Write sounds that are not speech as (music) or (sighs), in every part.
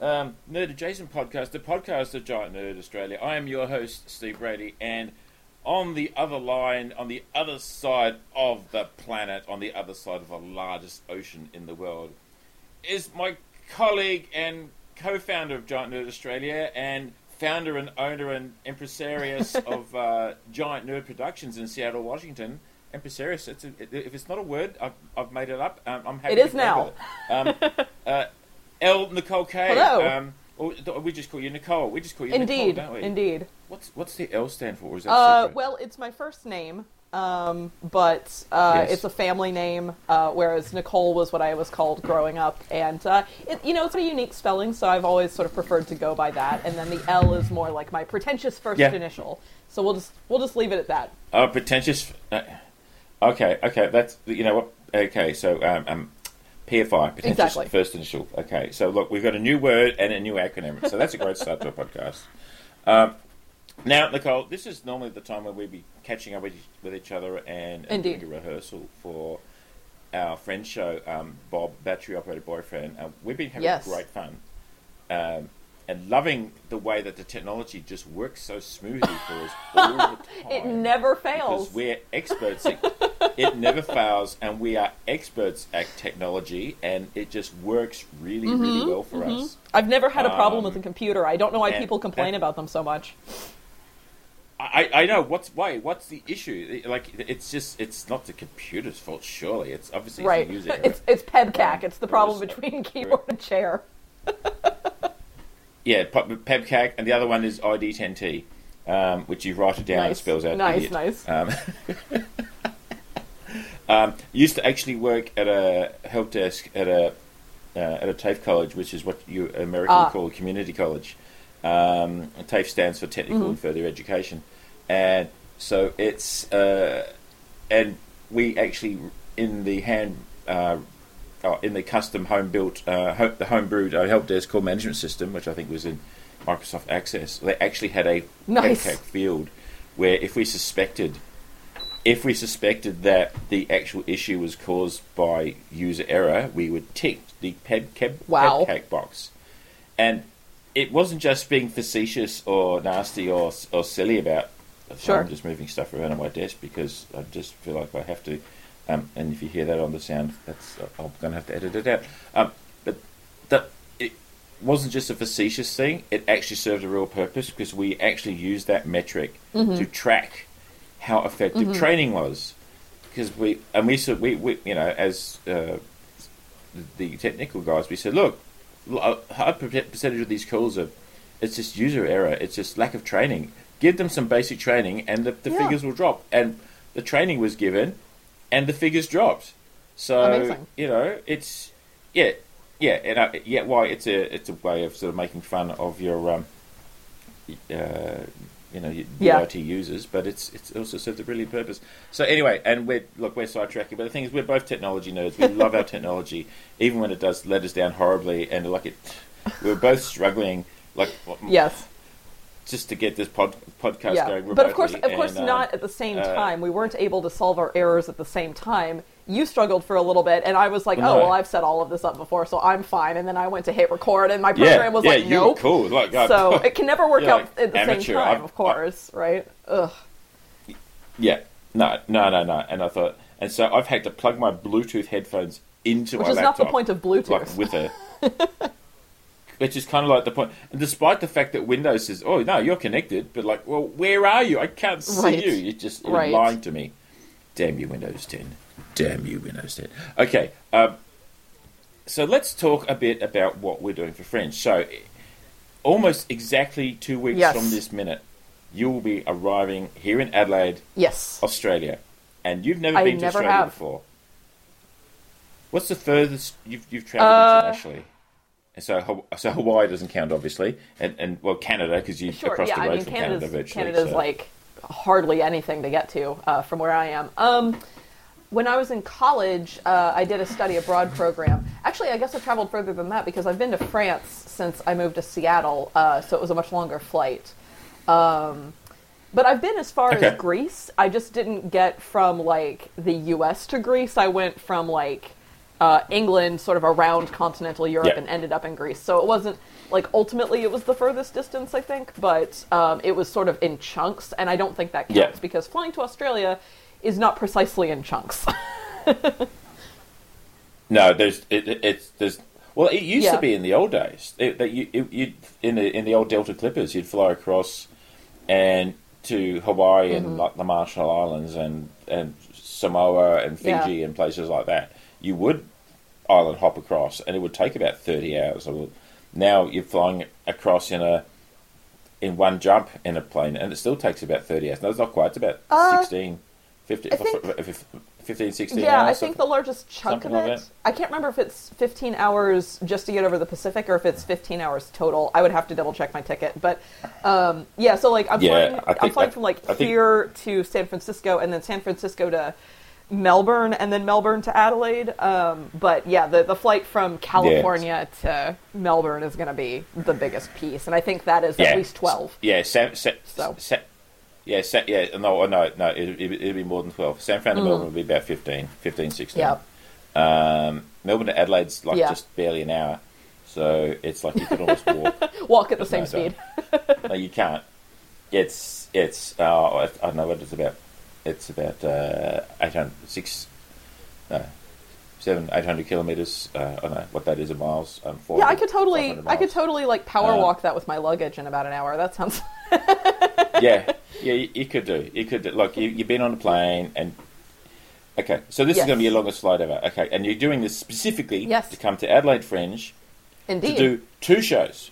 um, Nerd Adjacent podcast, the podcast of Giant Nerd Australia. I am your host, Steve Brady, and on the other line, on the other side of the planet, on the other side of the largest ocean in the world, is my colleague and co-founder of Giant Nerd Australia and founder and owner and impresarius (laughs) of uh, Giant Nerd Productions in Seattle, Washington. Impresarius, it's a, if it's not a word, I've, I've made it up. Um, I'm happy It is now. it. Um, (laughs) uh, L. Nicole K. Hello. Um, or we just call you Nicole. We just call you Indeed, Nicole, don't we? indeed. What's what's the L stand for? Or is that Uh, well, it's my first name, um, but uh, Yes. it's a family name, uh, whereas Nicole was what I was called growing up. And, uh, it, you know, it's a unique spelling, so I've always sort of preferred to go by that. And then the L is more like my pretentious first Yeah. initial. So we'll just we'll just leave it at that. Oh, pretentious. Uh, okay, okay, that's you know what? Okay, so um, um PFI, pretentious Exactly. first initial. Okay, so look, we've got a new word and a new acronym, so that's a great start to a podcast. Um, now, Nicole, this is normally the time where we'd be catching up with, with each other and, and doing a rehearsal for our friend show, um, Bob, battery operated boyfriend. Uh, we've been having Yes. great fun. Um, and loving the way that the technology just works so smoothly for us all the (laughs) time It never fails. because we're experts. At, (laughs) it never fails, and we are experts at technology, and it just works really, Mm-hmm, really well for us. I've never had a problem Um, with a computer. I don't know why and- people complain and- about them so much. I, I know what's why. What's the issue? Like, it's just it's not the computer's fault. Surely, it's obviously Right. the user. It's it's PEBKAC. Um, It's the problem between (laughs) keyboard and chair. (laughs) yeah, pe- PEBKAC, and the other one is ID10T, um, which you write it down and it spells out. Nice, idiot. nice. Um, (laughs) um, used to actually work at a help desk at a uh, at a TAFE college, which is what you American Ah. call a community college. Um, TAFE stands for Technical Mm-hmm. and Further Education, and so it's uh, and we actually in the hand. Uh, oh, in the custom home built, uh, ho- the home brewed uh, help desk call management system, which I think was in Microsoft Access, they actually had a Nice. Field where if we suspected if we suspected that the actual issue was caused by user error, we would tick the PEBKAC, Wow. PEBKAC box. And it wasn't just being facetious or nasty or, or silly about Sure. I'm just moving stuff around on my desk because I just feel like I have to. Um, and if you hear that on the sound, that's I'm going to have to edit it out. Um, but that it wasn't just a facetious thing; it actually served a real purpose because we actually used that metric to track how effective training was. Because we and we said we, we you know as uh, the technical guys, we said, look, a high percentage of these calls are it's just user error. It's just lack of training. Give them some basic training, and the, the Yeah. figures will drop. And the training was given, and the figures dropped. So Amazing. you know, it's yeah, yeah, and uh, yeah. Why it's a it's a way of sort of making fun of your um, uh, you know, your Yeah. IT users, but it's it's also served a brilliant purpose. So anyway, and we're look, we're sidetracking, but the thing is, we're both technology nerds. We love our technology, (laughs) even when it does let us down horribly, and like it, we're both struggling, like Yes. just to get this pod, podcast yeah. going. But of course, of course, and, uh, not at the same uh, time. We weren't able to solve our errors at the same time. You struggled for a little bit, and I was like, "Oh, well, I've set all of this up before, so I'm fine." And then I went to hit record, and my Yeah, program was yeah, like, "Nope." cool. Like, uh, So it can never work (laughs) out like at the amateur. same time, I've- of course, right? Ugh. Yeah, no, no, no, no. And I thought, and so I've had to plug my Bluetooth headphones into Which my is not the point of Bluetooth. like with a (laughs) which is kind of like the point and despite the fact that windows says oh no you're connected but like well where are you i can't see Right. you you're just you're Right. lying to me damn you windows 10 damn you windows 10 okay um, so let's talk a bit about what we're doing for fringe so almost exactly two weeks Yes. from this minute you will be arriving here in adelaide Yes. australia and you've never I been to never australia have. before what's the furthest you've, you've travelled Uh, internationally and so, so Hawaii doesn't count, obviously, and, and well, Canada because you're Sure. across Yeah. the I road mean, from Canada's Canada virtually. Canada's so- like hardly anything to get to uh, from where I am. Um, when I was in college, uh, I did a study abroad program. Actually, I guess I traveled further than that because I've been to France since I moved to Seattle, uh, so it was a much longer flight. Um, but I've been as far Okay. as Greece. I just didn't get from like the U.S. to Greece. I went from like uh, England, sort of around continental Europe, Yeah. and ended up in Greece. So it wasn't like ultimately it was the furthest distance, I think, but um, it was sort of in chunks, and I don't think that counts Yeah. because flying to Australia is not precisely in chunks. (laughs) No, there's it, it- it's there's well, it used Yeah. to be in the old days it, that you you you'd, in the in the old Delta Clippers you'd fly across and to Hawaii Mm-hmm. and like the Marshall Islands and and Samoa and Yeah. Fiji and places like that. You would island hop across and it would take about thirty hours. Or now you're flying across in a in one jump in a plane and it still takes about 30 hours. No, it's not quite. It's about Uh, 16, 15, think- 15, 16 yeah, hours. I think the largest chunk of it. I can't remember if it's 15 hours just to get over the Pacific or if it's 15 hours total. I would have to double check my ticket, but um, yeah. So like I'm Yeah, flying, I I'm flying I- from like I think- here to San Francisco and then San Francisco to Melbourne and then Melbourne to Adelaide. Um, but yeah, the the flight from California to Melbourne is going to be the biggest piece, and I think that is at least 12. Yeah, So. Yeah, yeah, no, no, no, it, it, it'd be more than 12. San Fran to Melbourne would be about 15, 15, 16. Yep. Um, Melbourne to Adelaide's like Yeah. just barely an hour. So it's like you could almost (laughs) walk. Walk at the same no speed. no, you can't. It's, it's, uh, I, I don't know what it's about. It's about uh, 800, six, no, seven, 800 kilometres. Uh, I don't know what that is in miles. Um, Yeah, I could totally, I could totally like power Uh, walk that with my luggage in about an hour. That sounds. (laughs) yeah, yeah, you, you could do. You could do. Like you, you've been on a plane, and okay, so this Yes. is going to be your longest flight ever. Okay, and you're doing this specifically Yes. to come to Adelaide Fringe Indeed. to do two shows,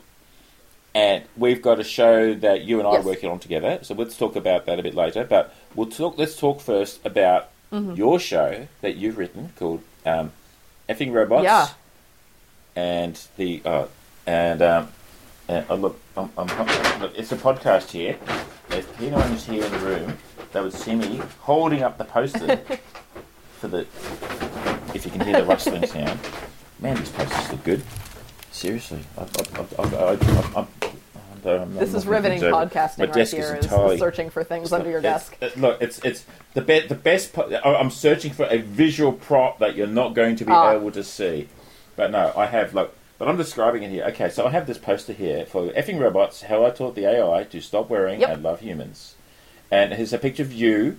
and we've got a show that you and I Yes. are working on together. So let's talk about that a bit later. But we'll talk. Let's talk first about Mm-hmm. your show that you've written called um, "Effing Robots." Yeah. and the uh, and um, and, oh, look, I'm, I'm, look, it's a podcast here. If anyone was here in the room, they would see me holding up the poster (laughs) for the. If you can hear the rustling sound, man, these posters look good. Seriously, I, I, I, I'm, This is riveting podcasting My right here. is Is searching for things under your it's- desk. uh, look, it's it's the be- the best. Po- I- I'm searching for a visual prop that you're not going to be Ah. able to see. But no, I have look. But I'm describing it here. Okay, so I have this poster here for effing robots. How I taught the AI to stop worrying Yep. and love humans. And here's a picture of you.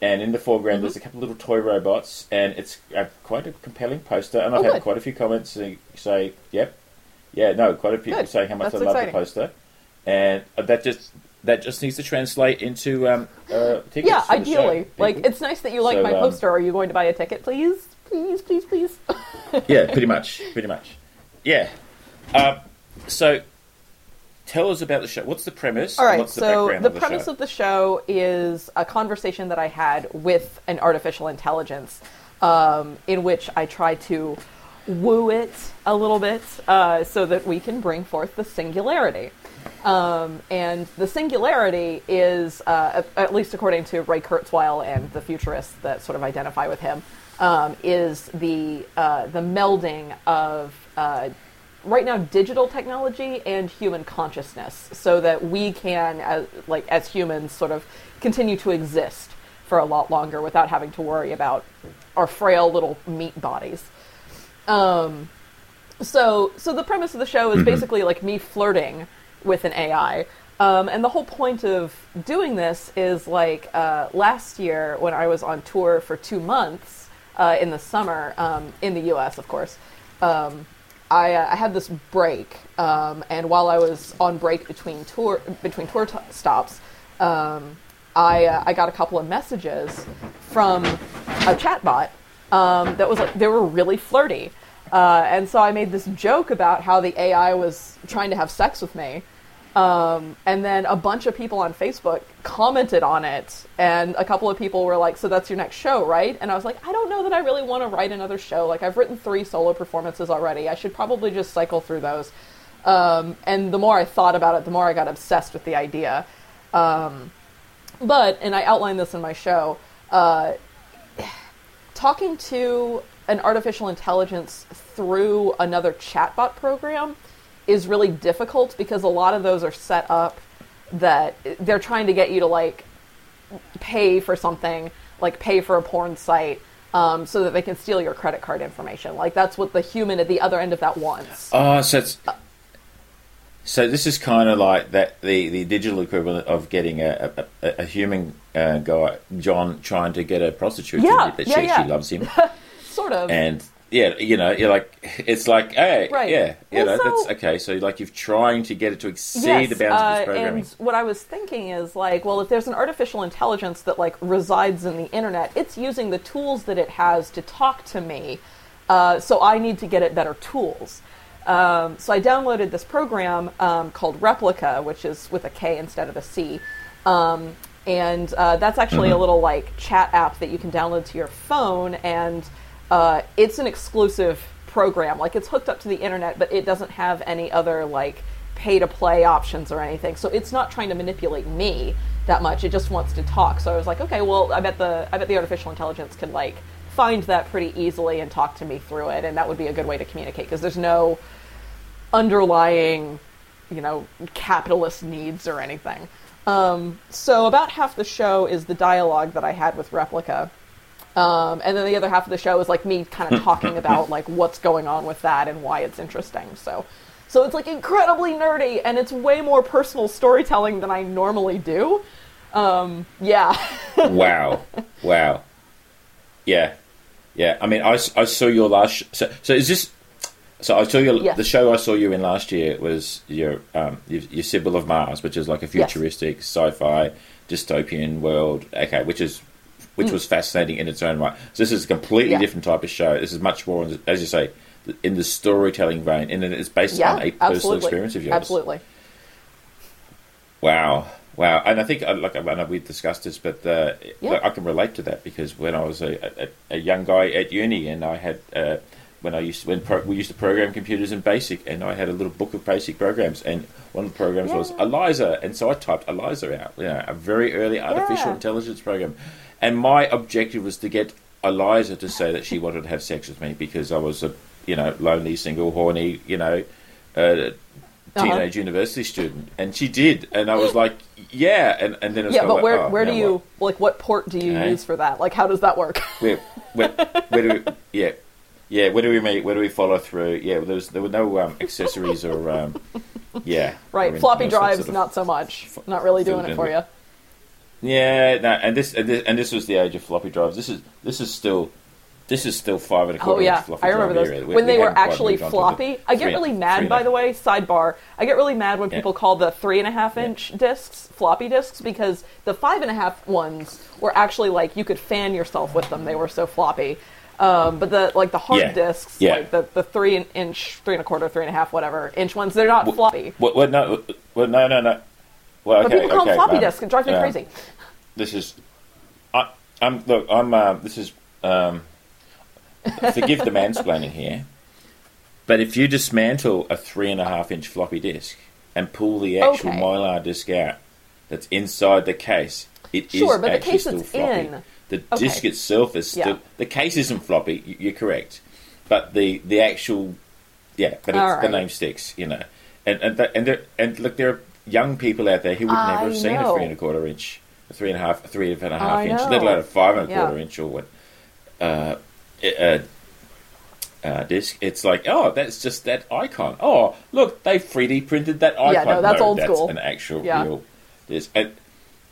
And in the foreground, Mm-hmm. there's a couple of little toy robots, and it's uh, quite a compelling poster. And I've Oh, had good. quite a few comments say, "Yep, yeah, no," quite a few people Good. saying how much That's they love the poster, and uh, that just that just needs to translate into um, uh, tickets. Yeah, for the show, ideally. like, it's nice that you like So, my um, poster. Are you going to buy a ticket, please? Please, please, please. (laughs) yeah, pretty much, (laughs) pretty much. Yeah. Um, so, tell us about the show. What's the premise? All right, What's the so the of the premise show? of the show is a conversation that I had with an artificial intelligence, um, in which I try to woo it a little bit uh, so that we can bring forth the singularity. Um, and the singularity is, uh, at, at least according to Ray Kurzweil and the futurists that sort of identify with him, um, is the uh, the melding of uh, right now digital technology and human consciousness, so that we can, as, like as humans, sort of continue to exist for a lot longer without having to worry about our frail little meat bodies. Um, so so the premise of the show is basically like me flirting with an AI. Um, and the whole point of doing this is like uh, last year when I was on tour for two months uh, in the summer um, in the U.S. Of course, um, I, uh, I had this break, um, and while I was on break between tour between tour t- stops, um, I uh, I got a couple of messages from a chatbot um, that was like they were really flirty, uh, and so I made this joke about how the AI was trying to have sex with me. Um, and then a bunch of people on Facebook commented on it, and a couple of people were like, "So that's your next show, right?" And I was like, "I don't know that I really want to write another show. Like, I've written three solo performances already. I should probably just cycle through those." Um, and the more I thought about it, the more I got obsessed with the idea. Um, but, and I outlined this in my show, uh, (sighs) talking to an artificial intelligence through another chatbot program is really difficult because a lot of those are set up that they're trying to get you to like pay for something, like pay for a porn site, um, so that they can steal your credit card information. Like that's what the human at the other end of that wants. Oh, so it's so this is kind of like that the, the digital equivalent of getting a a, a human uh, guy John trying to get a prostitute Yeah, that yeah, she, yeah. she loves him (laughs) sort of. and yeah you know you're like it's like hey Right. yeah you Well, know so- that's okay so like you're trying to get it to exceed Yes, the bounds of uh, this programming and what I was thinking is like, well, if there's an artificial intelligence that like resides in the internet, it's using the tools that it has to talk to me. Uh, so I need to get it better tools. Um, so I downloaded this program um, called Replika, which is with a K instead of a C. Um, and uh, that's actually a little like chat app that you can download to your phone, and uh, it's an exclusive program. Like it's hooked up to the internet, but it doesn't have any other like pay to play options or anything. So it's not trying to manipulate me that much. It just wants to talk. So I was like, okay, well, I bet the I bet the artificial intelligence can like find that pretty easily and talk to me through it, and that would be a good way to communicate because there's no underlying, you know, capitalist needs or anything. Um, so about half the show is the dialogue that I had with Replika. Um, and then the other half of the show is like me kind of talking about like what's going on with that and why it's interesting. So, so it's like incredibly nerdy and it's way more personal storytelling than I normally do. Um, yeah, wow. Wow. Yeah. Yeah. I mean I, I saw your last sh- so so is this so I saw your Yes. the show I saw you in last year was your um your, your Sybil of Mars which is like a futuristic sci-fi dystopian world okay which is which was fascinating in its own right so this is a completely Mm. Yeah. different type of show this is much more as you say in the storytelling vein and it's based yeah, on a personal absolutely, experience of yours absolutely. Wow, wow, and I think uh, like I know we discussed this, but uh, Yeah. I can relate to that because when I was a, a, a young guy at uni, and I had uh, when I used when pro- we used to program computers in BASIC, and I had a little book of BASIC programs, and one of the programs was ELIZA, and so I typed ELIZA out, you know, a very early artificial Yeah. intelligence program, and my objective was to get Eliza to say that she wanted to have sex with me because I was a you know lonely, single, horny, you know. Uh, Uh-huh. teenage university student, and she did, and I was like, "Yeah," and, and then it was Yeah, but like, where oh, where do you like what port do you Okay. use for that? Like how does that work? (laughs) Where, where, where do we, yeah, yeah, where do we meet? Where do we follow through? Yeah, there was there were no um, accessories or um, yeah, (laughs) right, floppy anything else that drives sort of- not so much. Not really doing it for you. Yeah, no, and this, and this and this was the age of floppy drives. This is this is still this is still five and a Oh quarter yeah, floppy I remember those era. When we they were actually the floppy. I get really three mad, by the way. Sidebar: I get really mad when Yeah. people call the three and a half inch discs floppy disks because the five and a half ones were actually like you could fan yourself with them. They were so floppy. Um, but the like the hard Yeah. discs, Yeah. like the, the three inch, three and a quarter, three and a half, whatever inch ones, they're not floppy. Well, well, no, well, no, no, no. Well, But people call okay, them floppy um, disks. It drives me um, crazy. this is I, I'm look I'm uh, this is um, forgive the mansplaining here but if you dismantle a three and a half inch floppy disk and pull the actual Okay. mylar disk out that's inside the case it is Sure, but the case still floppy in- the Okay. disk itself is still Yeah. the case isn't floppy you're correct but the the actual yeah but it's, All the name sticks you know and and the, and there, and look there are young people out there who would I never have seen a three and a quarter inch a three and a half, a three and a half I inch, know. let alone a five and a Yeah. quarter inch or what, uh, uh, uh, disc. It's like, oh, that's just that icon. Oh, look, they 3D printed that icon. Yeah, no, that's old that's school. an actual Yeah. real disc. And,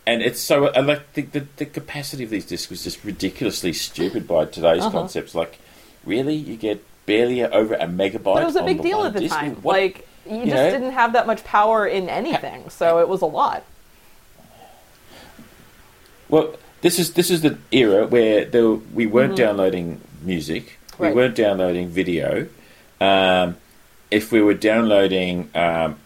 and it's so, and like, the, the, the capacity of these discs was just ridiculously stupid by today's Uh-huh. concepts. Like, really? You get barely over a megabyte But it was a big deal at the disc? time. What- Like you just know? didn't have that much power in anything, so it was a lot. Well, this is this is the era where there, we weren't downloading music, we Mm-hmm. Weren't downloading video. Um, if we were downloading um,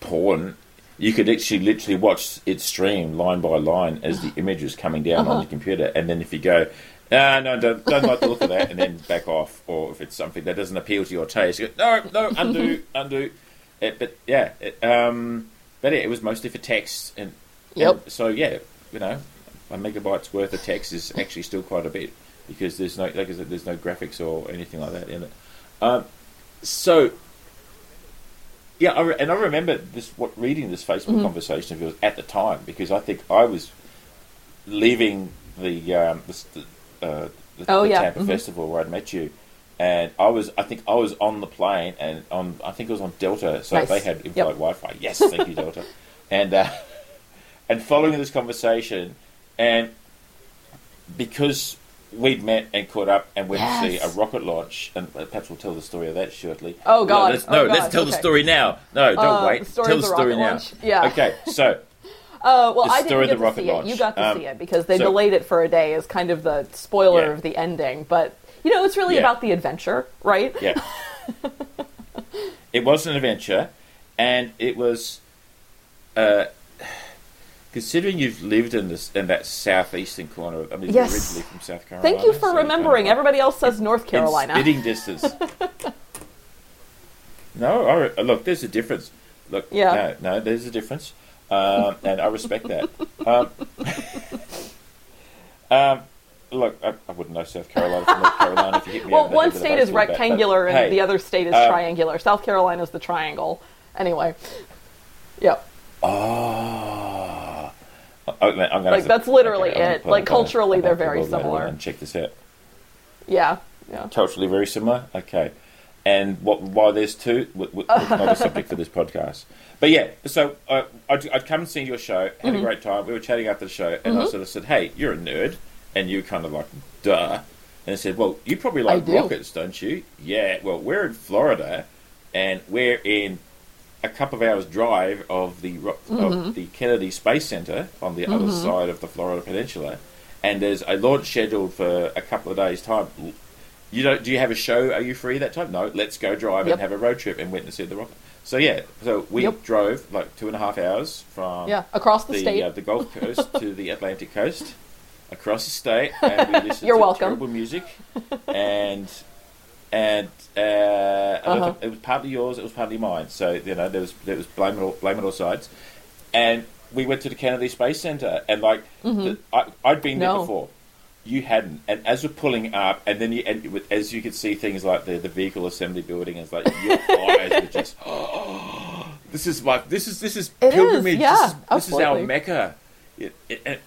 porn, you could actually literally watch it stream line by line as (sighs) the image was coming down Uh-huh. on your computer, and then if you go. Ah, no, don't, don't like the look of that, and then back off. Or if it's something that doesn't appeal to your taste, you go, no, no, undo, undo. It, but yeah, it, um, but yeah, it was mostly for text, and, Yep. and so yeah, you know, a megabyte's worth of text is actually still quite a bit because there's no, like I said, there's no graphics or anything like that in it. Um, so yeah, I re- and I remember this what reading this Facebook Mm-hmm. conversation of yours at the time because I think I was leaving the um, the, st- uh, the, Oh, the yeah, Tampa mhm. Festival where I'd met you, and I was I think I was on the plane and on I think it was on Delta, so Nice. they had in-flight Yep. Wi-Fi. Yes, thank you Delta, (laughs) and uh, and following this conversation, and because we'd met and caught up and went to see a rocket launch, and perhaps we'll tell the story of that shortly. Oh, God. No, let's, Oh, no, God. let's tell the story now. No, don't Uh, wait. the tell the the story now. launch? Yeah. Okay, so Uh, well, I didn't of the get to see rocket it. You got to Um, see it because they so- delayed it for a day as kind of the spoiler Yeah. of the ending. But you know, it's really Yeah. about the adventure, right? Yeah. (laughs) it was an adventure, and it was. Uh, considering you've lived in this in that southeastern corner, I mean, Yes. you're originally from South Carolina. Thank you for so you're kind of remembering. Everybody else says North Carolina. spitting distance. (laughs) no, look, there's a difference. Look, Yeah. no, no, there's a difference, um, and I respect that. Um, (laughs) um, look, I, I wouldn't know South Carolina from North Carolina if you hit me. well, one head with a state is baseball bat, but, rectangular and hey, the other state is uh, triangular. South Carolina is the triangle. Anyway, yep. Oh. I'm gonna Like, to- that's literally okay, it. Like, culturally, they're very similar. And check this out. Yeah, yeah. Culturally very similar. Okay. And what? Why there's two? w- w- (laughs) Not a subject for this podcast. But yeah. So uh, I'd, I'd come and see your show. Had Mm-hmm. a great time. We were chatting after the show, and I sort of said, "Hey, you're a nerd," and you were kind of like, "Duh." And I said, "Well, you probably like do. rockets, don't you?" Yeah. Well, we're in Florida, and we're in a couple of hours drive of the ro- Mm-hmm. of the Kennedy Space Center on the other side of the Florida Peninsula, and there's a launch scheduled for a couple of days' time. You don't? Do you have a show? Are you free that time? No. Let's go drive Yep. and have a road trip and witness see the rocket. So yeah, so we Yep. drove like two and a half hours from Yeah, across the, the state. uh, the Gulf (laughs) Coast to the Atlantic Coast, across the state, and we (laughs) listened You're to welcome. terrible music, (laughs) and and uh, Uh-huh. it was partly yours, it was partly mine. So you know there was there was blame it all, blame it all sides, and we went to the Kennedy Space Center, and like the, I, I'd been there Mm-hmm. Before. You hadn't, and as we're pulling up, and then you, and with- as you could see things like the, the vehicle assembly building, it's like your (laughs) eyes were just, (gasps) this is my, this is this is It is, pilgrimage. yeah, this, is, this is our mecca, it, it, and,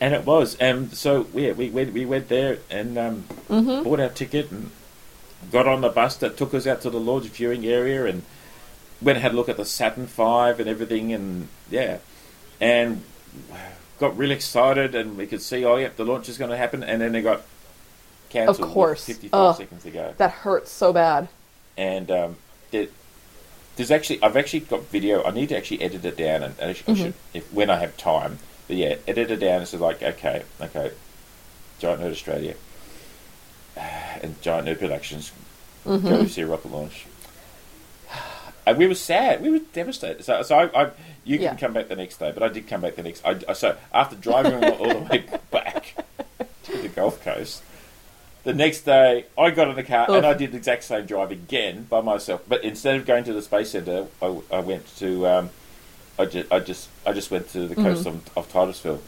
and it was. And so yeah, we went we went there and um, Mm-hmm. bought our ticket and got on the bus that took us out to the launch viewing area and went and had a look at the Saturn V and everything and yeah, and got really excited and we could see oh yep the launch is going to happen and then it got cancelled. with course. 55 Ugh. seconds to go that hurts so bad. and um, there, there's actually I've actually got video. I need to actually edit it down, and, and I I should if when I have time. But yeah, edit it down and say like, okay, okay, Giant Nerd Australia (sighs) and Giant Nerd Productions go to see a rocket launch. (sighs) And we were sad. We were devastated. So, so I, I you can Yeah. come back the next day, but I did come back the next. I, I- so after driving all, all the way (laughs) back to the Gulf Coast, the next day, I got in the car and I did the exact same drive again by myself. But instead of going to the space center, I, I went to. Um, I just, I just, I just went to the coast of, of Titusville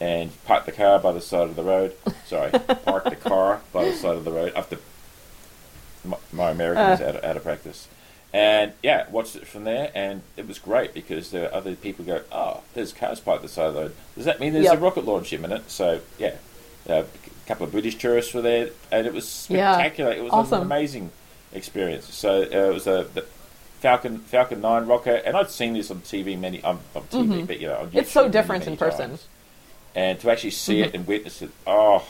and parked the car by the side of the road. Sorry, parked the car by the side of the road. After my, my American is out, of, out of practice, and yeah, watched it from there, and it was great because there were other people go, oh, there's cars by the side of the road. Does that mean there's Yep. a rocket launch imminent? So yeah, uh, a couple of British tourists were there, and it was Yeah. spectacular. It was Awesome. an amazing experience. So uh, it was a the Falcon Falcon Nine rocket, and I'd seen this on TV many um, on TV, but you know, on Mm-hmm. It's so different many, in many person. times. And to actually see Mm-hmm. it and witness it, oh,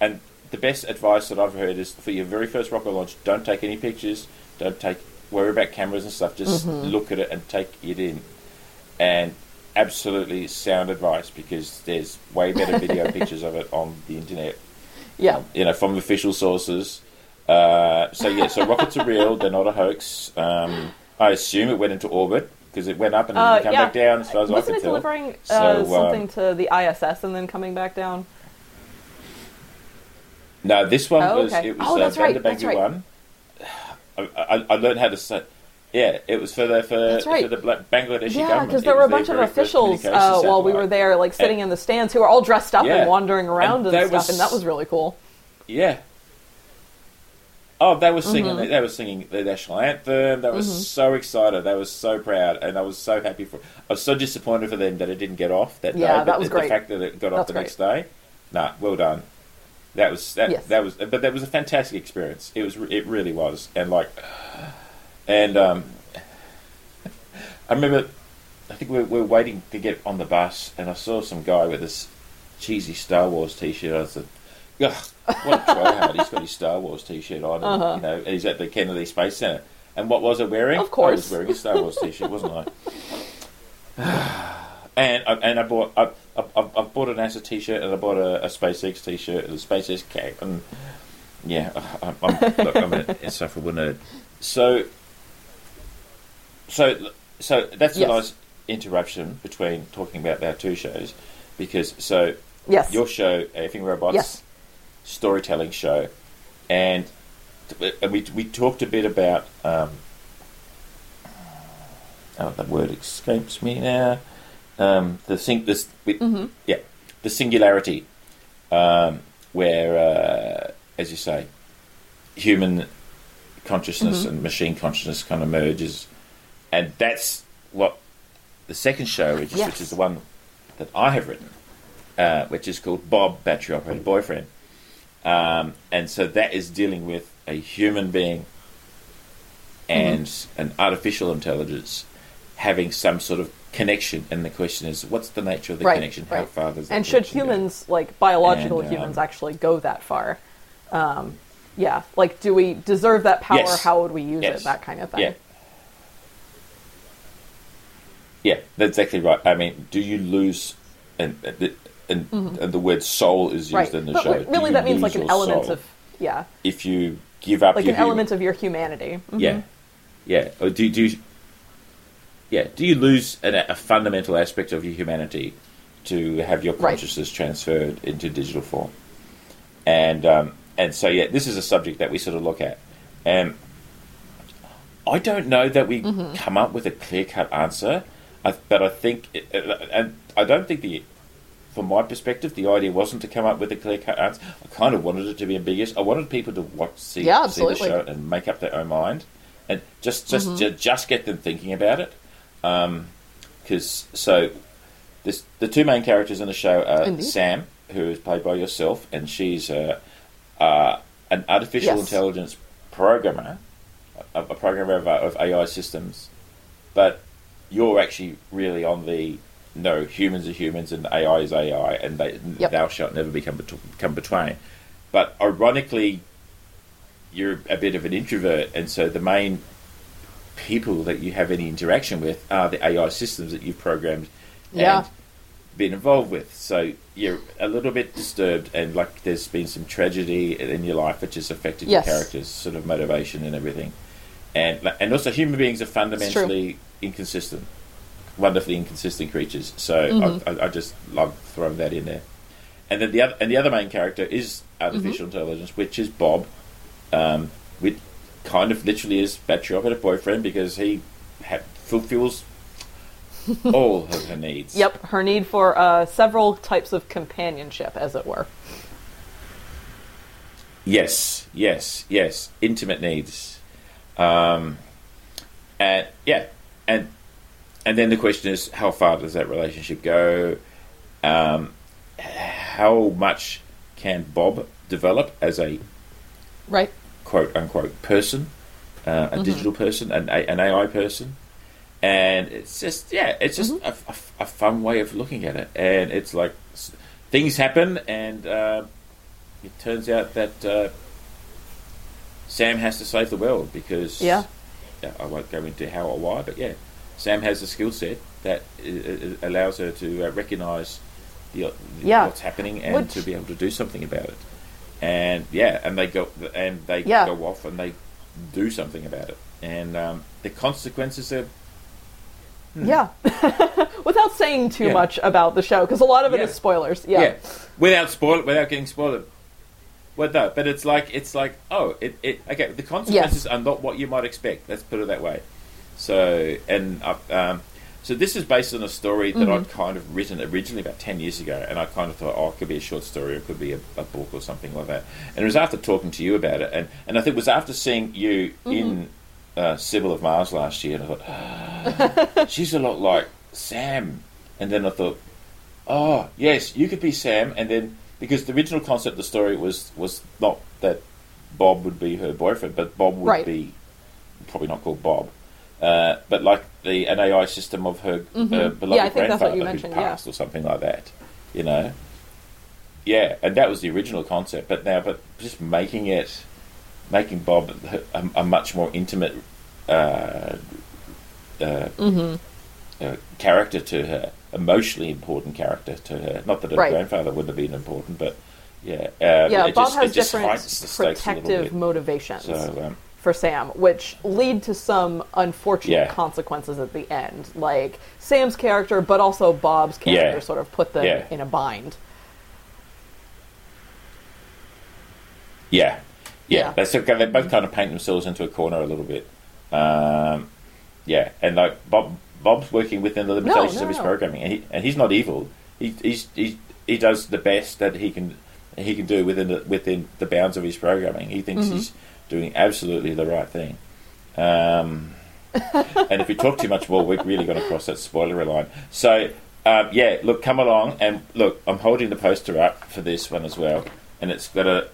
and the best advice that I've heard is for your very first rocket launch, don't take any pictures, don't take worry about cameras and stuff. Just Mm-hmm. look at it and take it in. And absolutely sound advice because there's way better (laughs) video pictures of it on the internet Yeah. you know, from official sources. Uh, so yeah, so rockets are real; they're not a hoax. Um, I assume it went into orbit because it went up and Uh, didn't yeah. back down. As far as I Wasn't can it tell. delivering So, uh, um, something to the ISS and then coming back down? No, this one Oh, was okay. it was Oh, uh, right, Bangabandhu right. one. I, I, I learned how to say. Yeah, it was for the for, right. for the Bangladeshi Yeah, government. because It there were a bunch of officials uh, while we were there, like sitting in the stands, who were all dressed up Yeah. and wandering around and, And stuff, was- and that was really cool. Yeah. Oh, they were Mm-hmm. singing. They were singing the national anthem. They were so excited. They were so proud, and I was so happy for. I was so disappointed for them that it didn't get off that Yeah, day. that was the, great. The fact that it got off That's the great. next day, nah, well done. That was that Yes. that was but that was a fantastic experience. It was it really was, and like, and um, (laughs) I remember, I think we were, we were waiting to get on the bus, and I saw some guy with this cheesy Star Wars T-shirt. I said, "Ugh, what a (laughs) tryhard! He's got his Star Wars T-shirt on, and, Uh-huh. you know, and he's at the Kennedy Space Center." And what was I wearing? Of course. I was wearing a Star Wars T-shirt, wasn't I? (laughs) and I, and I bought I, I, I bought a NASA T-shirt and I bought a, a SpaceX T-shirt and a SpaceX cap and yeah, I, I'm, look, I'm an (laughs) insufferable nerd. So, so, so that's Yes. a nice interruption between talking about our two shows, because so Yes. your show, Effing Robots, Yes. storytelling show, and and we we talked a bit about um, oh the word escapes me now. Um, the sing this we, Mm-hmm. yeah the singularity, um, where uh, as you say, human consciousness Mm-hmm. and machine consciousness kind of merges, and that's what the second show, which, Yes. which is the one that I have written, uh, which is called Bob Battery Operated Boyfriend. Um, and so that is dealing with a human being and an artificial intelligence having some sort of connection. And the question is, what's the nature of the Right, connection? How right. far does and should connection go? humans, like biological And, um, humans, actually go that far? Um, yeah, like do we deserve that power? Yes. How would we use Yes. it? That kind of thing. Yeah. Yeah, that's exactly right. I mean, do you lose, and and, and, and the word soul is used Mm-hmm. Right. in the But show. really, that means like an element of yeah, if you give up like your an element of your humanity. Mhm. Yeah, yeah. Or do do you, yeah? Do you lose an, a fundamental aspect of your humanity to have your Right. consciousness transferred into digital form? And um, and so yeah, this is a subject that we sort of look at, and I don't know that we Mm-hmm. come up with a clear cut answer, I, but I think, and I don't think the. From my perspective, the idea wasn't to come up with a clear cut answer. I kind of wanted it to be ambiguous. I wanted people to watch, see, Yeah, see the show and make up their own mind, and just just Mm-hmm. ju- just get them thinking about it. Because so, this the two main characters in the show are Indeed. Sam, who is played by yourself, and she's uh, uh, an artificial Yes. intelligence programmer, a, a programmer of, uh, of AI systems, but you're actually really on the no humans are humans and AI is AI, and they, Yep. thou shalt never become become between. But ironically, you're a bit of an introvert, and so the main people that you have any interaction with are the AI systems that you've programmed Yeah. and been involved with. So you're a little bit disturbed, and like there's been some tragedy in your life which has affected Yes. your character's sort of motivation and everything. And and also, human beings are fundamentally inconsistent, wonderfully inconsistent creatures. So Mm-hmm. I, I, I just love throwing that in there. And then the other and the other main character is artificial Mm-hmm. intelligence, which is Bob, um, which kind of literally is battery operated boyfriend because he ha- fulfills (laughs) all of her needs. Yep, her need for uh, several types of companionship, as it were. Yes, yes, yes. Intimate needs. Um, and yeah, and and then the question is, how far does that relationship go? Um, how much can Bob develop as a Right. Quote unquote person, uh, a digital person, an, a, an AI person, and it's just yeah, it's just a, a, a fun way of looking at it, and it's like things happen, and uh, it turns out that uh, Sam has to save the world because Yeah. yeah, I won't go into how or why, but yeah, Sam has a skill set that uh, uh, allows her to uh, recognise the, the Yeah. what's happening and Which- to be able to do something about it. And yeah, and they go and they Yeah. go off and they do something about it, and um, the consequences are Yeah. (laughs) Without saying too Hmm. Yeah. much about the show, because a lot of it is Yeah. spoilers. Yeah. without spoil without getting spoiled. Well, no, but it's like it's like oh, it, it okay. The consequences are not what you might expect. Let's put it that way. So and uh, um, so this is based on a story that Mm-hmm. I'd kind of written originally about ten years ago, and I kind of thought, oh, it could be a short story, or it could be a, a book or something like that. And it was after talking to you about it, and and I think it was after seeing you Mm-hmm. in uh, Sybil of Mars last year, and I thought (laughs) she's a lot like Sam, and then I thought, oh yes, you could be Sam, and then because the original concept of the story was was not that Bob would be her boyfriend, but Bob would Right. be probably not called Bob, uh, but like the an AI system of her, uh, beloved Mm-hmm. Yeah, I think that's grandfather who mentioned, yeah. passed or something like that. You know, yeah, and that was the original concept. But now, but just making it, making Bob a, a much more intimate uh, uh, Mm-hmm. uh, character to her, emotionally important character to her. Not that her Right. grandfather wouldn't have been important, but yeah, uh, Yeah, it Bob just, has different the stakes a little protective motivations So, um, for Sam, which lead to some unfortunate Yeah. consequences at the end. Like Sam's character, but also Bob's character Yeah. sort of put them Yeah. in a bind. Yeah, yeah. Yeah. They sort of, they both kind of paint themselves into a corner a little bit. Um, yeah, and like Bob, Bob's working within the limitations no, of his no. programming, and, he, and he's not evil. He, he's, he's he does the best that he can he can do within the within the bounds of his programming. He thinks Mm-hmm. he's doing absolutely the right thing. Um, (laughs) and if we talk too much more, we're really going to cross that spoiler line. So, um, yeah, look, come along and look. I'm holding the poster up for this one as well, and it's got a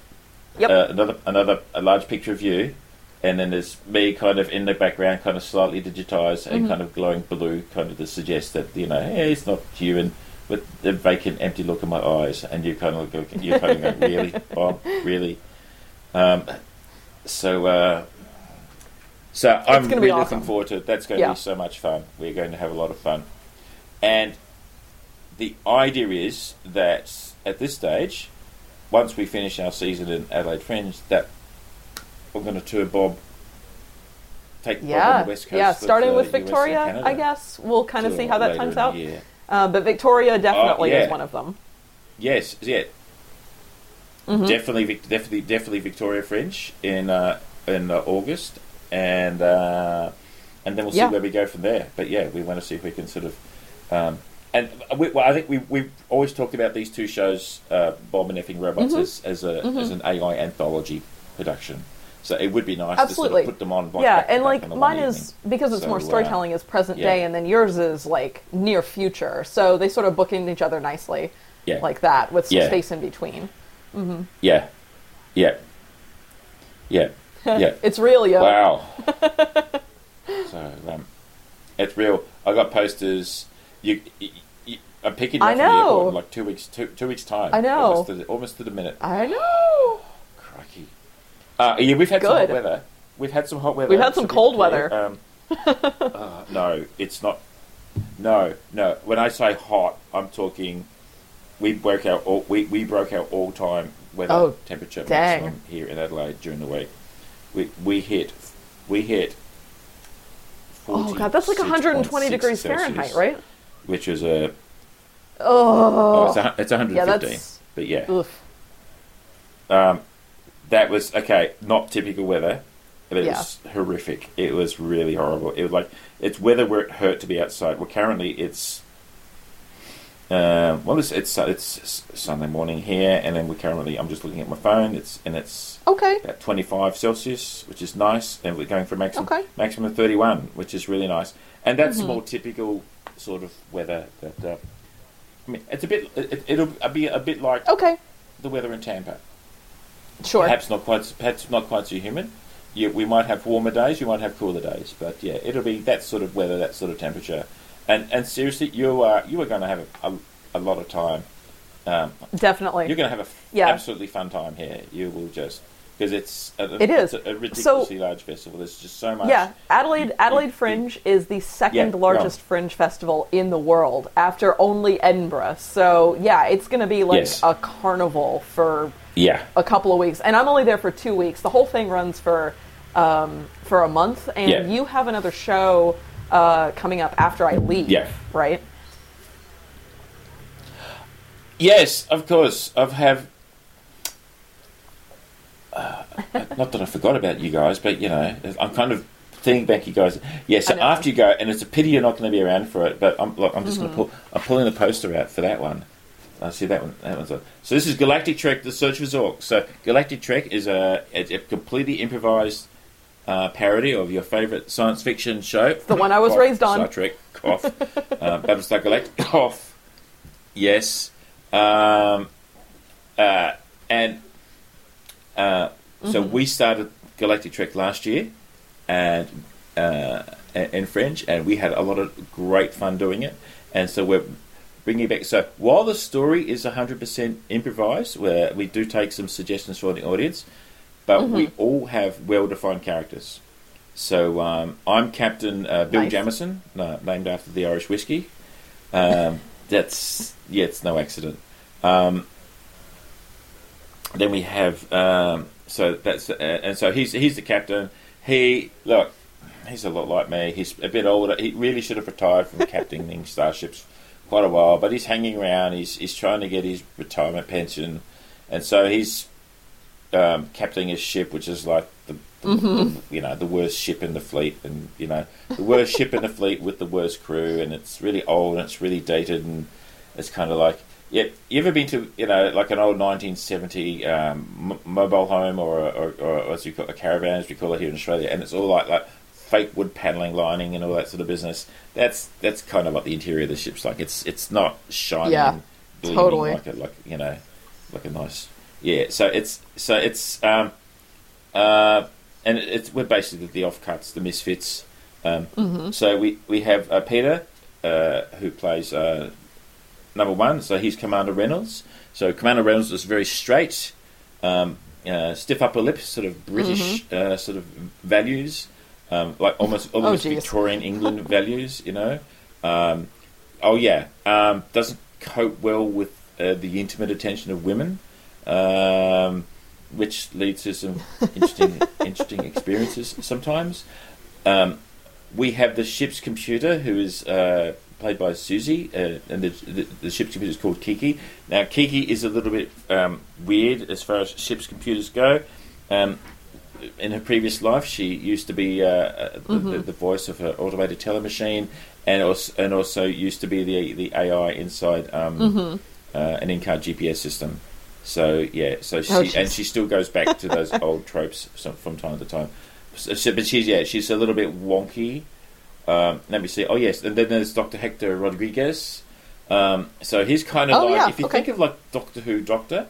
Yep. uh, another another a large picture of you, and then there's me kind of in the background, kind of slightly digitized and kind of glowing blue, kind of to suggest that you know, hey, it's not human. With the vacant, empty look in my eyes, and you kind of go, you're kind of go, really, Bob, (laughs) really. Um, so, uh, so I'm gonna be really awesome. looking forward to it. That's going to Yeah. be so much fun. We're going to have a lot of fun, and the idea is that at this stage, once we finish our season in Adelaide Fringe, that we're going to tour Bob, take Bob on Yeah, the west coast. yeah. Starting uh, with Victoria, I guess we'll kind of see how that turns out. Uh, but Victoria definitely yeah. is one of them. Yes, yeah, Mm-hmm. definitely, definitely, definitely Victoria Fringe in uh, in uh, August, and uh, and then we'll see Yeah. where we go from there. But yeah, we want to see if we can sort of. Um, and we, well, I think we we've always talked about these two shows, uh, Bob and Effing Robots, Mm-hmm. as as a as an AI anthology production. So it would be nice Absolutely. to sort of put them on. Like, yeah, and like mine is evening. because it's more So, uh, storytelling is present yeah. day, and then yours is like near future. So they sort of book bookend each other nicely, Yeah. like that, with some Yeah. space in between. Yeah, yeah, yeah, (laughs) yeah. It's real, yo. Wow. (laughs) so um, it's real. I got posters. You, you, you I'm picking you I up from the airport in like two weeks. Two, two weeks time. I know. Almost to the, almost to the minute. I know. Crikey. Uh, yeah, we've had some hot weather. We've had some hot weather. We've had some cold weather. Um, (laughs) uh, no, it's not. No, no. When I say hot, I'm talking. We broke our all, we, we broke our all time weather Oh, temperature dang. maximum here in Adelaide during the week. We we hit we hit. Oh god, that's like 120 degrees Celsius, Fahrenheit, right? Which is a Oh, oh, it's, a, it's 115. yeah, but yeah, oof. Um, that was okay. Not typical weather, but it Yeah. was horrific. It was really horrible. It was like it's weather where it hurt to be outside. Well, currently it's um, well, it's, it's it's Sunday morning here, and then we're currently. I'm just looking at my phone. It's and it's Okay. about 25 Celsius, which is nice, and we're going for maximum Okay. maximum of 31, which is really nice. And that's Mm-hmm. more typical sort of weather. That uh, I mean, it's a bit. It, it'll be a bit like Okay. the weather in Tampa. Sure. Perhaps not quite, perhaps not quite so humid. Yeah, we might have warmer days, You might have cooler days, but yeah, it'll be that sort of weather, that sort of temperature. And and seriously, you are you are going to have a, a, a lot of time. Um, Definitely. you're going to have a f- Yeah. absolutely fun time here. You will just because it's a, It is. it's a, ridiculously large festival. There's just so much. Yeah, Adelaide Adelaide Fringe is the second Yeah, largest fringe festival in the world after only Edinburgh. So yeah, it's going to be like Yes. a carnival for yeah, a couple of weeks, and I'm only there for two weeks. The whole thing runs for um, for a month, and Yeah. you have another show uh, coming up after I leave. Yeah. right. Yes, of course. I've have. Uh, not that I forgot about you guys, but you know, I'm kind of thinking back. You guys, yeah. So after you go, and it's a pity you're not going to be around for it. But I'm, look, I'm just Mm-hmm. going to pull. I'm pulling the poster out for that one. I see that one. That one's on. So this is Galactic Trek: The Search for Zork. So Galactic Trek is a, a, a completely improvised uh, parody of your favorite science fiction show. the one I was Cough, raised on. Star Trek. Cough. (laughs) uh, Battlestar Galactica. Cough. Yes. Um, uh, and uh, so we started Galactic Trek last year, and uh, in French, and we had a lot of great fun doing it. And so we're bringing it back. So while the story is 100% improvised, where we do take some suggestions from the audience, but we all have well-defined characters. So um, I'm Captain uh, Bill Nice. Jameson, uh, named after the Irish whiskey. Um, that's yeah, it's no accident. Um, then we have um, so that's uh, and so he's he's the captain. He look, he's a lot like me. He's a bit older. He really should have retired from (laughs) captaining starships quite a while, but he's hanging around. He's he's trying to get his retirement pension, and so he's um, captaining his ship, which is like the, the, the you know the worst ship in the fleet, and you know the worst ship in the fleet with the worst crew, and it's really old and it's really dated, and it's kind of like yeah. You ever been to you know like an old 1970 um, m- mobile home or, or, or as we call a caravan as we call it here in Australia, and it's all like like fake wood paneling lining and all that sort of business. That's that's kind of what the interior of the ship's like. It's it's not shining, Yeah, totally. like a like you know like a nice yeah. So it's so it's um uh and it- it's we're basically the offcuts, the misfits. Um, Mm-hmm. So we we have uh, Peter uh, who plays uh, number one. So he's Commander Reynolds. So Commander Reynolds is very straight, um, uh, stiff upper lip, sort of British uh, sort of values, um, like almost almost geez. Victorian England (laughs) values. You know. Um, oh yeah, um, doesn't cope well with uh, the intimate attention of women, um, which leads to some interesting (laughs) interesting experiences sometimes. Um, we have the ship's computer, who is uh, played by Susie, uh, and the, the, the ship's computer is called Kiki. Now, Kiki is a little bit um, weird as far as ship's computers go. Um, in her previous life, she used to be uh, uh, the, the, the voice of an automated telemachine, and also, and also used to be the the AI inside um, uh, an in-car GPS system. So yeah, so she Oh, and she still goes back to those (laughs) old tropes some, from time to time. So, so- but she's yeah, she's a little bit wonky. Um, let me see. Oh yes, and then there's Doctor Hector Rodriguez. Um, so he's kind of Oh, like yeah, if you okay. think of like Doctor Who Doctor,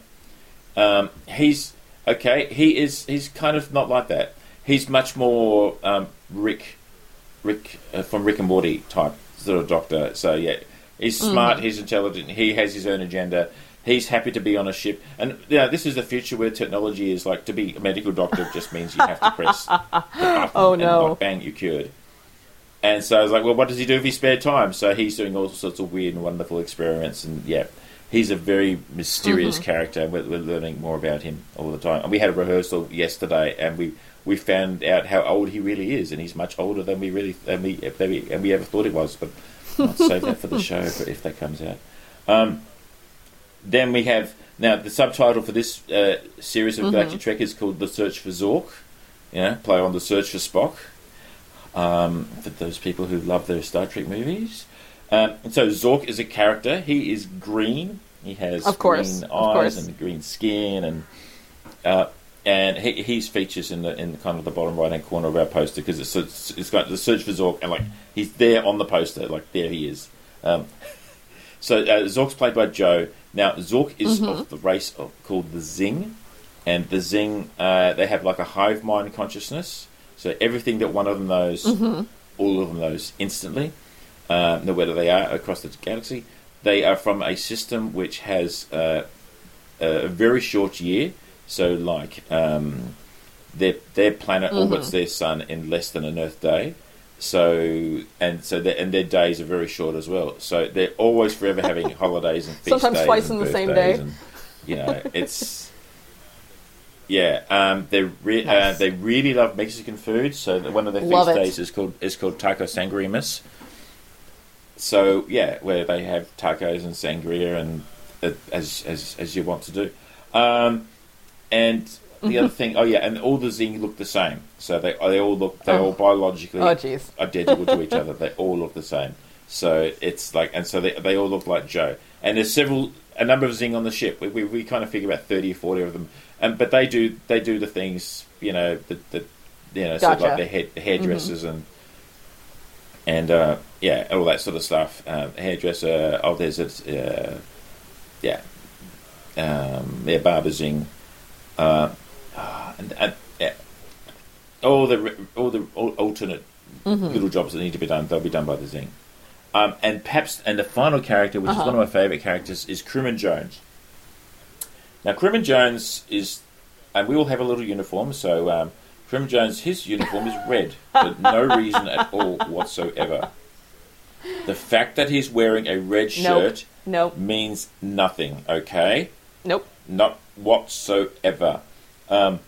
um, he's okay. He is he's kind of not like that. He's much more um, Rick, Rick uh, from Rick and Morty type sort of Doctor. So yeah, he's Mm-hmm. smart. He's intelligent. He has his own agenda. He's happy to be on a ship, and yeah, this is the future where technology is like to be a medical doctor just means you have to press the (laughs) button Oh, and like, bang, you're cured. And so I was like, well, what does he do with his spare time? So he's doing all sorts of weird and wonderful experiments, and yeah, he's a very mysterious Mm-hmm. character. We're, we're learning more about him all the time. And we had a rehearsal yesterday, and we we found out how old he really is, and he's much older than we really than we, than we and we ever thought he was. But I'll save that for the (laughs) show if that comes out. Um, then we have now the subtitle for this uh, series of Galactic Trek is called "The Search for Zork." You know, play on the search for Spock. Um, for those people who love their Star Trek movies. Um, and so Zork is a character. He is green. He has Of course, green eyes and green skin, and uh, and he, he's features in the in kind of the bottom right hand corner of our poster because it's, it's it's got the search for Zork, and like he's there on the poster, like there he is. Um, (laughs) so uh, Zork's played by Joe. Now Zork is Mm-hmm. of the race of, called the Zing, and the Zing uh, they have like a hive mind consciousness. So everything that one of them knows, Mm-hmm. all of them knows instantly, uh, no whether they are across the galaxy. They are from a system which has uh, a very short year. So like um, their their planet orbits their sun in less than an Earth day. So and so their, and their days are very short as well. So they're always forever having (laughs) holidays and feast Sometimes days twice in the same day. And, you know, it's (laughs) yeah. Um, they re- uh, they really love Mexican food. So one of their Love feast it. days is called is called Taco Sangrimas. So yeah, where they have tacos and sangria and uh, as as as you want to do. Um, and the Mm-hmm. other thing, oh yeah, and all the Zing look the same. So they they all look they Oh. all biologically Oh, identical to each other. They all look the same. So it's like, and so they they all look like Joe. And there's several a number of Zing on the ship. We we, we kind of figure about thirty or forty of them. And but they do they do the things you know that that you know sort of like Gotcha. their head, hairdressers and and uh, yeah, all that sort of stuff. Um, hairdresser. Oh, there's a uh, yeah. um, their barbers uh, and, and uh, all the all the alternate Mm-hmm. little jobs that need to be done, they'll be done by the Zing. Um, and perhaps, and the final character, which Uh-huh. is one of my favourite characters, is Crewman Jones. Now, Crewman Jones is, and we all have a little uniform. So, um, Crewman Jones, his uniform is red (laughs) for no reason at all whatsoever. The fact that he's wearing a red Nope. shirt Nope. means nothing. Okay, Nope. not whatsoever. Um,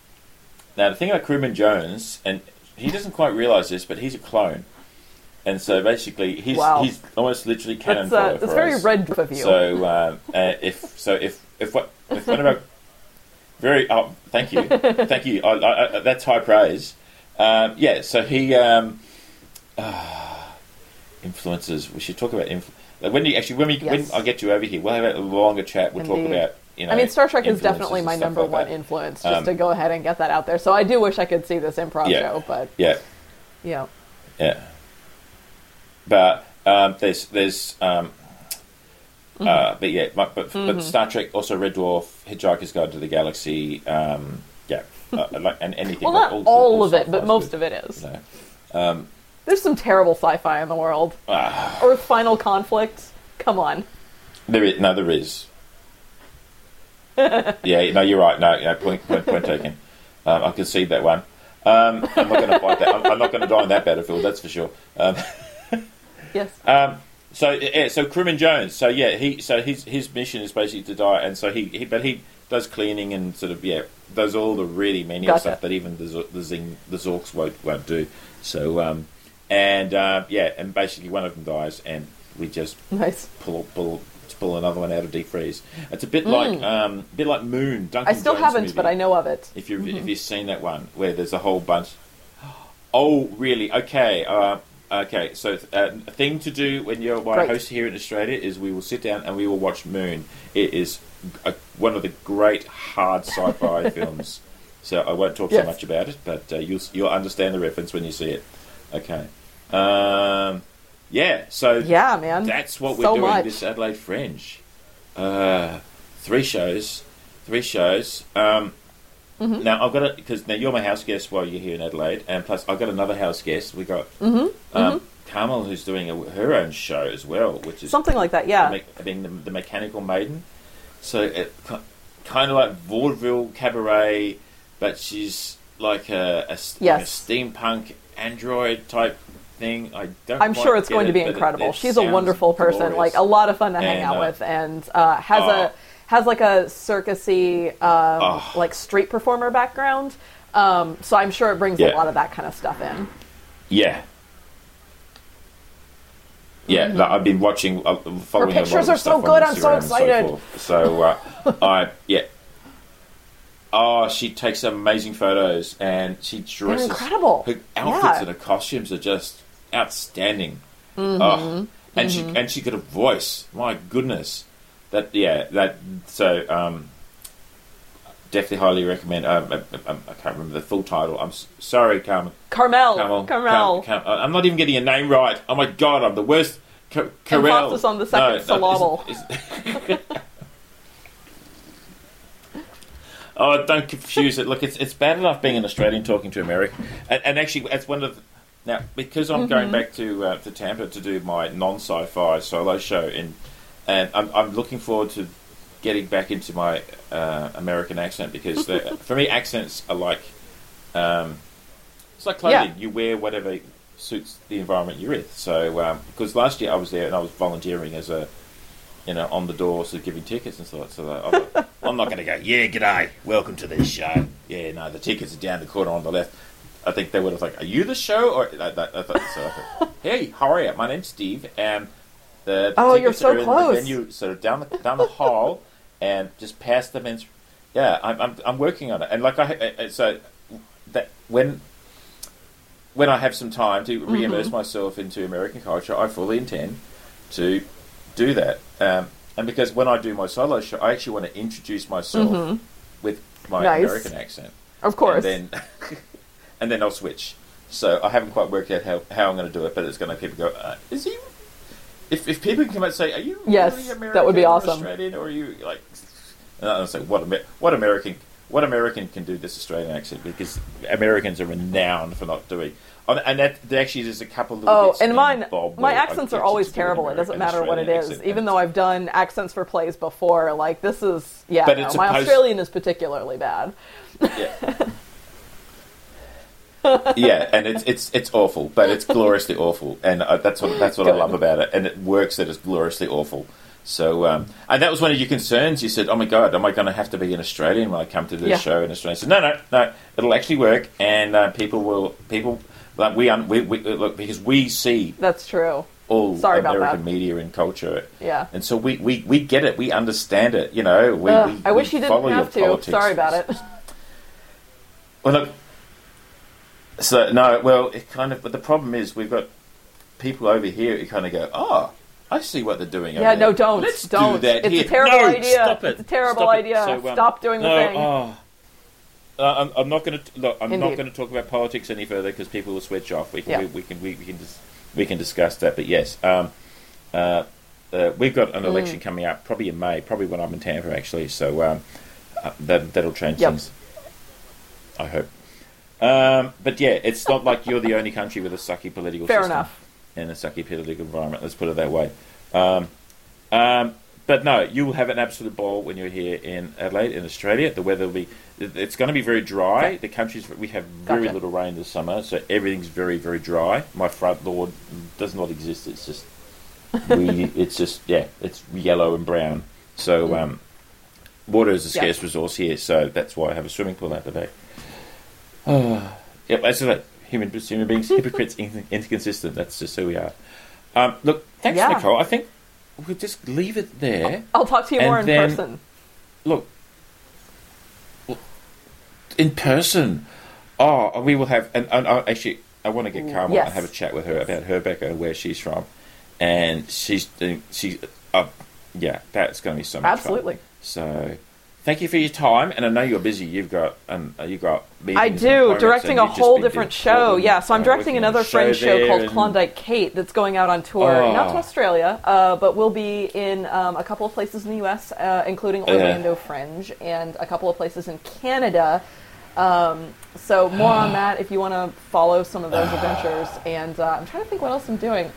now, the thing about Crewman Jones, and he doesn't quite realise this, but he's a clone. And so basically, he's, Wow. he's almost literally cannon That's, uh, fodder that's for very us. red of you. So um, (laughs) uh, if so if if what if one of our very oh thank you thank you I, I, I, that's high praise. Um, yeah, so he um, ah, influences. We should talk about influ- like when you actually when we Yes. when I get you over here, we'll have a longer chat. We'll talk about you know. I mean, Star Trek is definitely my number like one that. influence, just Um, to go ahead and get that out there. So I do wish I could see this improv Yeah. show, but Yeah, yeah. yeah. But um, there's there's um, Mm-hmm. uh, but yeah, but, but, but Star Trek also Red Dwarf, Hitchhiker's Guide to the Galaxy, um, yeah, (laughs) uh, like and anything. Well, like not all, of it, but most good, of it is. you know. There's some terrible sci-fi in the world. Ah, Earth Final Conflict. Come on. there is no, there is. (laughs) yeah, no, you're right. No, no point, point, point taken. Um, I concede that one. Um, I'm not going to fight that. I'm, I'm not going to die on that battlefield. That's for sure. Um, (laughs) Yes. Um, so yeah, so Crewman Jones. So yeah, he so his his mission is basically to die, and so he, he but he does cleaning and sort of yeah does all the really menial Gotcha. stuff that even the the Zing the Zorks won't won't do. So um, and uh, yeah, and basically one of them dies, and we just nice. pull pull pull another one out of deep freeze. It's a bit like um, a bit like Moon. Duncan Mm. I still Jones haven't, movie. but I know of it. If you if you've seen that one where there's a whole bunch. Oh, really? Okay. Uh, okay. So uh, a thing to do when you're my host here in Australia is we will sit down and we will watch Moon. It is a, one of the great hard sci-fi (laughs) films. So I won't talk Yes. so much about it, but uh, you'll you'll understand the reference when you see it. Okay. Um, yeah. So Yeah, man. that's what we're So doing much. this Adelaide Fringe. Uh, three shows, three shows. Um, Mm-hmm. Now I've got it because now you're my house guest while you're here in Adelaide, and plus I've got another house guest. We got Mm-hmm. um, Carmel who's doing a, her own show as well, which is Something like that, yeah. being the, the Mechanical Maiden. So it kind of like vaudeville cabaret, but she's like a, a, s- like a Yes. steampunk android type thing. I don't. I'm sure it's going to be it- incredible. it She's a wonderful person, glorious. like a lot of fun to hang And, out uh, with, and uh, has oh. a has like a circusy, um, Oh. like street performer background. Um, so I'm sure it brings a lot of that kind of stuff in. Yeah. Yeah, like, I've been watching, uh, following a lot Mm-hmm. pictures are so good, I'm so excited. So, uh, (laughs) I yeah. Oh, she takes amazing photos, and she dresses. incredible. Her outfits Yeah. and her costumes are just outstanding. Mm-hmm. Oh, and she and she got a voice. My goodness, that yeah, that so um, definitely highly recommend. Um, I, I, I can't remember the full title. I'm sorry, Carmen. Carmel, Carmel. Carmel. Cam- I'm not even getting your name right. Oh my god, I'm the worst. Ca- Carell. Emphasis on the second syllable. is- is- (laughs) oh, don't confuse it. Look, it's it's bad enough being an Australian talking to American, and, and actually, that's one of the, now because I'm Mm-hmm. going back to uh, to Tampa to do my non-sci-fi solo show, in, and I'm, I'm looking forward to getting back into my uh, American accent because the, (laughs) for me, accents are like. Um, it's like clothing. Yeah. You wear whatever suits the environment you're in. So, because last year I was there and I was volunteering as a, you know, on the door, sort of giving tickets and so on. So I'm, like, (laughs) I'm not going to go, yeah, g'day, welcome to this show. Yeah, no, the tickets are down the corner on the left. I think they would have like, are you the show? Or I, I, I thought, so I thought, (laughs) hey, how are you? My name's Steve, and the Oh, you're so close. the venue, sort of down the down the hall, and just pass them in. Yeah, I'm, I'm I'm working on it, and like I, so that when when I have some time to Mm-hmm. re-immerse myself into American culture, I fully intend to do that. Um, and because when I do my solo show, I actually want to introduce myself with my Mm-hmm. Nice. American accent, Of course. and then (laughs) and then I'll switch. So I haven't quite worked out how, how I'm going to do it, but it's going to make people go, uh, is he? If, if people can come out and say, are you Yes, really American that would be awesome. Australian, or are you like? And I was like, what, Amer- what American, what American can do this Australian accent? Because Americans are renowned for not doing. And that there actually is a couple of little Oh, and mine, my accents are always terrible. It doesn't matter what it Australian is. Even though I've done accents for plays before, like this is yeah. But no, my Australian is particularly bad. Yeah. (laughs) (laughs) yeah, and it's it's it's awful, but it's gloriously awful, and uh, that's what that's what I love about it, and it works that it's gloriously awful. So, um, and that was one of your concerns. You said, "Oh my God, am I going to have to be an Australian when I come to this Yeah. show in Australia?" I said, "No, no, no. It'll actually work, and uh, people will people like we, un, we we look because we see That's true. all Sorry about American media and culture, Yeah. and so we, we, we get it, we understand it. You know, we, Ugh, we I wish we you didn't have to. politics. Sorry about it. Well, look. So no, well, it kind of. But the problem is, we've got people over here who kind of go, "Oh, I see what they're doing." over Yeah, no, there. don't, Let's don't. do that It's a here." terrible No, idea. Stop it. It's a terrible Stop idea. So, um, Stop doing the thing. Oh. Uh, I'm, I'm not going to look. I'm not going to talk about politics any further because people will switch off. We can Yeah. we, we can we, we can dis- we can discuss that. But yes, um, uh, uh, we've got Mm. an election coming up, probably in May, probably when I'm in Tampa actually. So um, uh, that that'll change Yep. things. I hope. Um, but yeah, it's not like you're the only country with a sucky political Fair system enough. and a sucky political environment. Let's put it that way. Um, um, but no, you will have an absolute ball when you're here in Adelaide, in Australia. The weather will be, it's going to be very dry. Okay. The country's we have very Gotcha. little rain this summer, so everything's very very dry. My front lawn does not exist. It's just (laughs) we. it's just yeah, it's yellow and brown. So um, water is a Mm. Scarce resource here. So that's why I have a swimming pool out the back. Oh, yep, that's it. Human, human beings, (laughs) hypocrites, inconsistent. That's just who we are. Um, look, thanks, Yeah. Nicole. I think we'll just leave it there. I'll talk to you more in then- person. Look, in person. Oh, we will have. And, and uh, actually, I want to get Carmel Yes. and have a chat with her about her background, where she's from, and she's. She's. Uh, yeah, that's going to be so much Absolutely. fun. So. Thank you for your time, and I know you're busy. You've got um, uh, you've got I do, directing a whole different show. Portland, Yeah, so I'm uh, directing another a Fringe show called and- Klondike Kate that's going out on tour, Oh. not to Australia, uh, but we'll be in um, a couple of places in the U.S., uh, including Orlando Fringe, and a couple of places in Canada. Um, so more on (gasps) that if you want to follow some of those adventures. And uh, I'm trying to think what else I'm doing.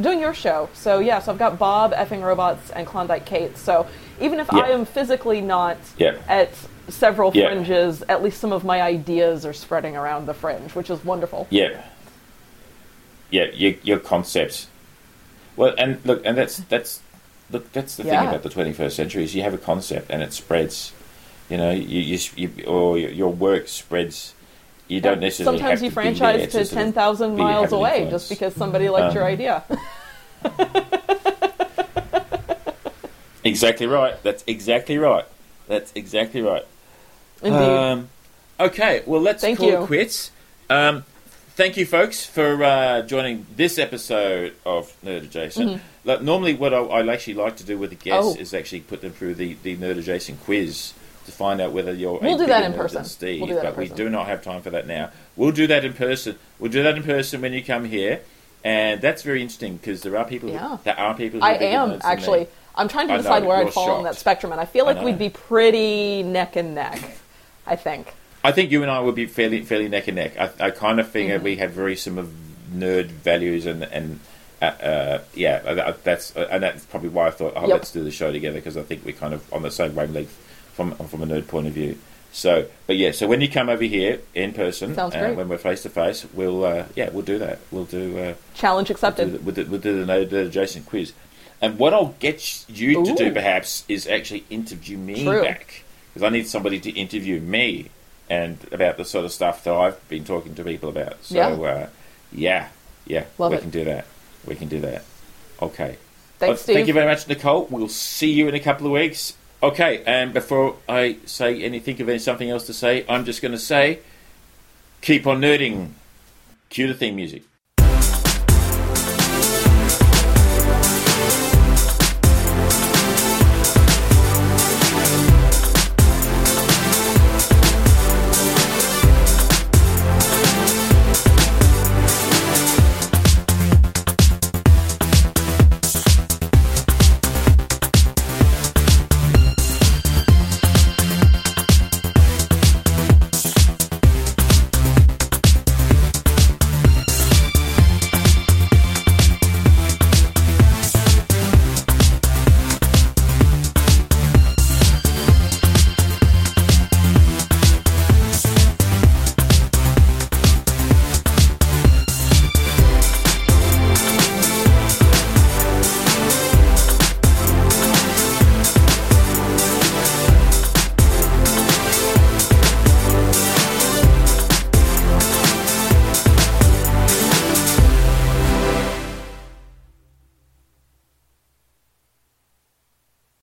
Doing your show. So yeah, so I've got Bob, effing robots, and Klondike Kate. So even if Yeah. I am physically not Yeah. at several Yeah. fringes, at least some of my ideas are spreading around the fringe, which is wonderful. Yeah. Yeah, your, your concepts. Well, and look, and that's that's look, that's the thing about the 21st century is you have a concept and it spreads. You know, you, you, you or your, your work spreads. You don't necessarily. Sometimes have you to franchise to to 10,000 miles away influence. just because somebody liked your Um, idea. (laughs) Exactly right. That's exactly right. That's exactly right. Indeed. Um, okay, well, let's Thank call you. it quits. Um, thank you, folks, for uh, joining this episode of Nerd Adjacent. Like, normally, what I, I actually like to do with the guests Mm-hmm. Oh. is actually put them through the, the Nerd Adjacent quiz to find out whether you're We'll do that in person. Steve. We'll but we person. do not have time for that now. We'll do that in person. We'll do that in person when you come here. And that's very interesting because there are people. Yeah. Who, there are people. Who I am actually. I'm trying to I know, decide where I'd fall on that spectrum, and I feel like know. we'd be pretty neck and neck. I think. I think you and I would be fairly fairly neck and neck. I, I kind of think that Mm-hmm. we have very similar nerd values and and uh, uh, yeah, that's uh, and that's probably why I thought oh Yep. let's do the show together because I think we're kind of on the same wavelength from from a nerd point of view. So, but yeah, so when you come over here in person, Sounds uh, great. when we're face to face, we'll uh, yeah we'll do that. We'll do. Uh, Challenge We'll accepted. do, the, we'll do, we'll the nerd nerd adjacent quiz. And what I'll get you to do perhaps is actually interview me True. back because I need somebody to interview me and about the sort of stuff that I've been talking to people about. So Yeah. uh, yeah, yeah, Love we it. can do that. We can do that. Okay. Thanks, Well, Steve. Thank you very much, Nicole. We'll see you in a couple of weeks. Okay, and before I say any, think of any, something else to say, I'm just going to say, keep on nerding. Hmm. Cue the theme music.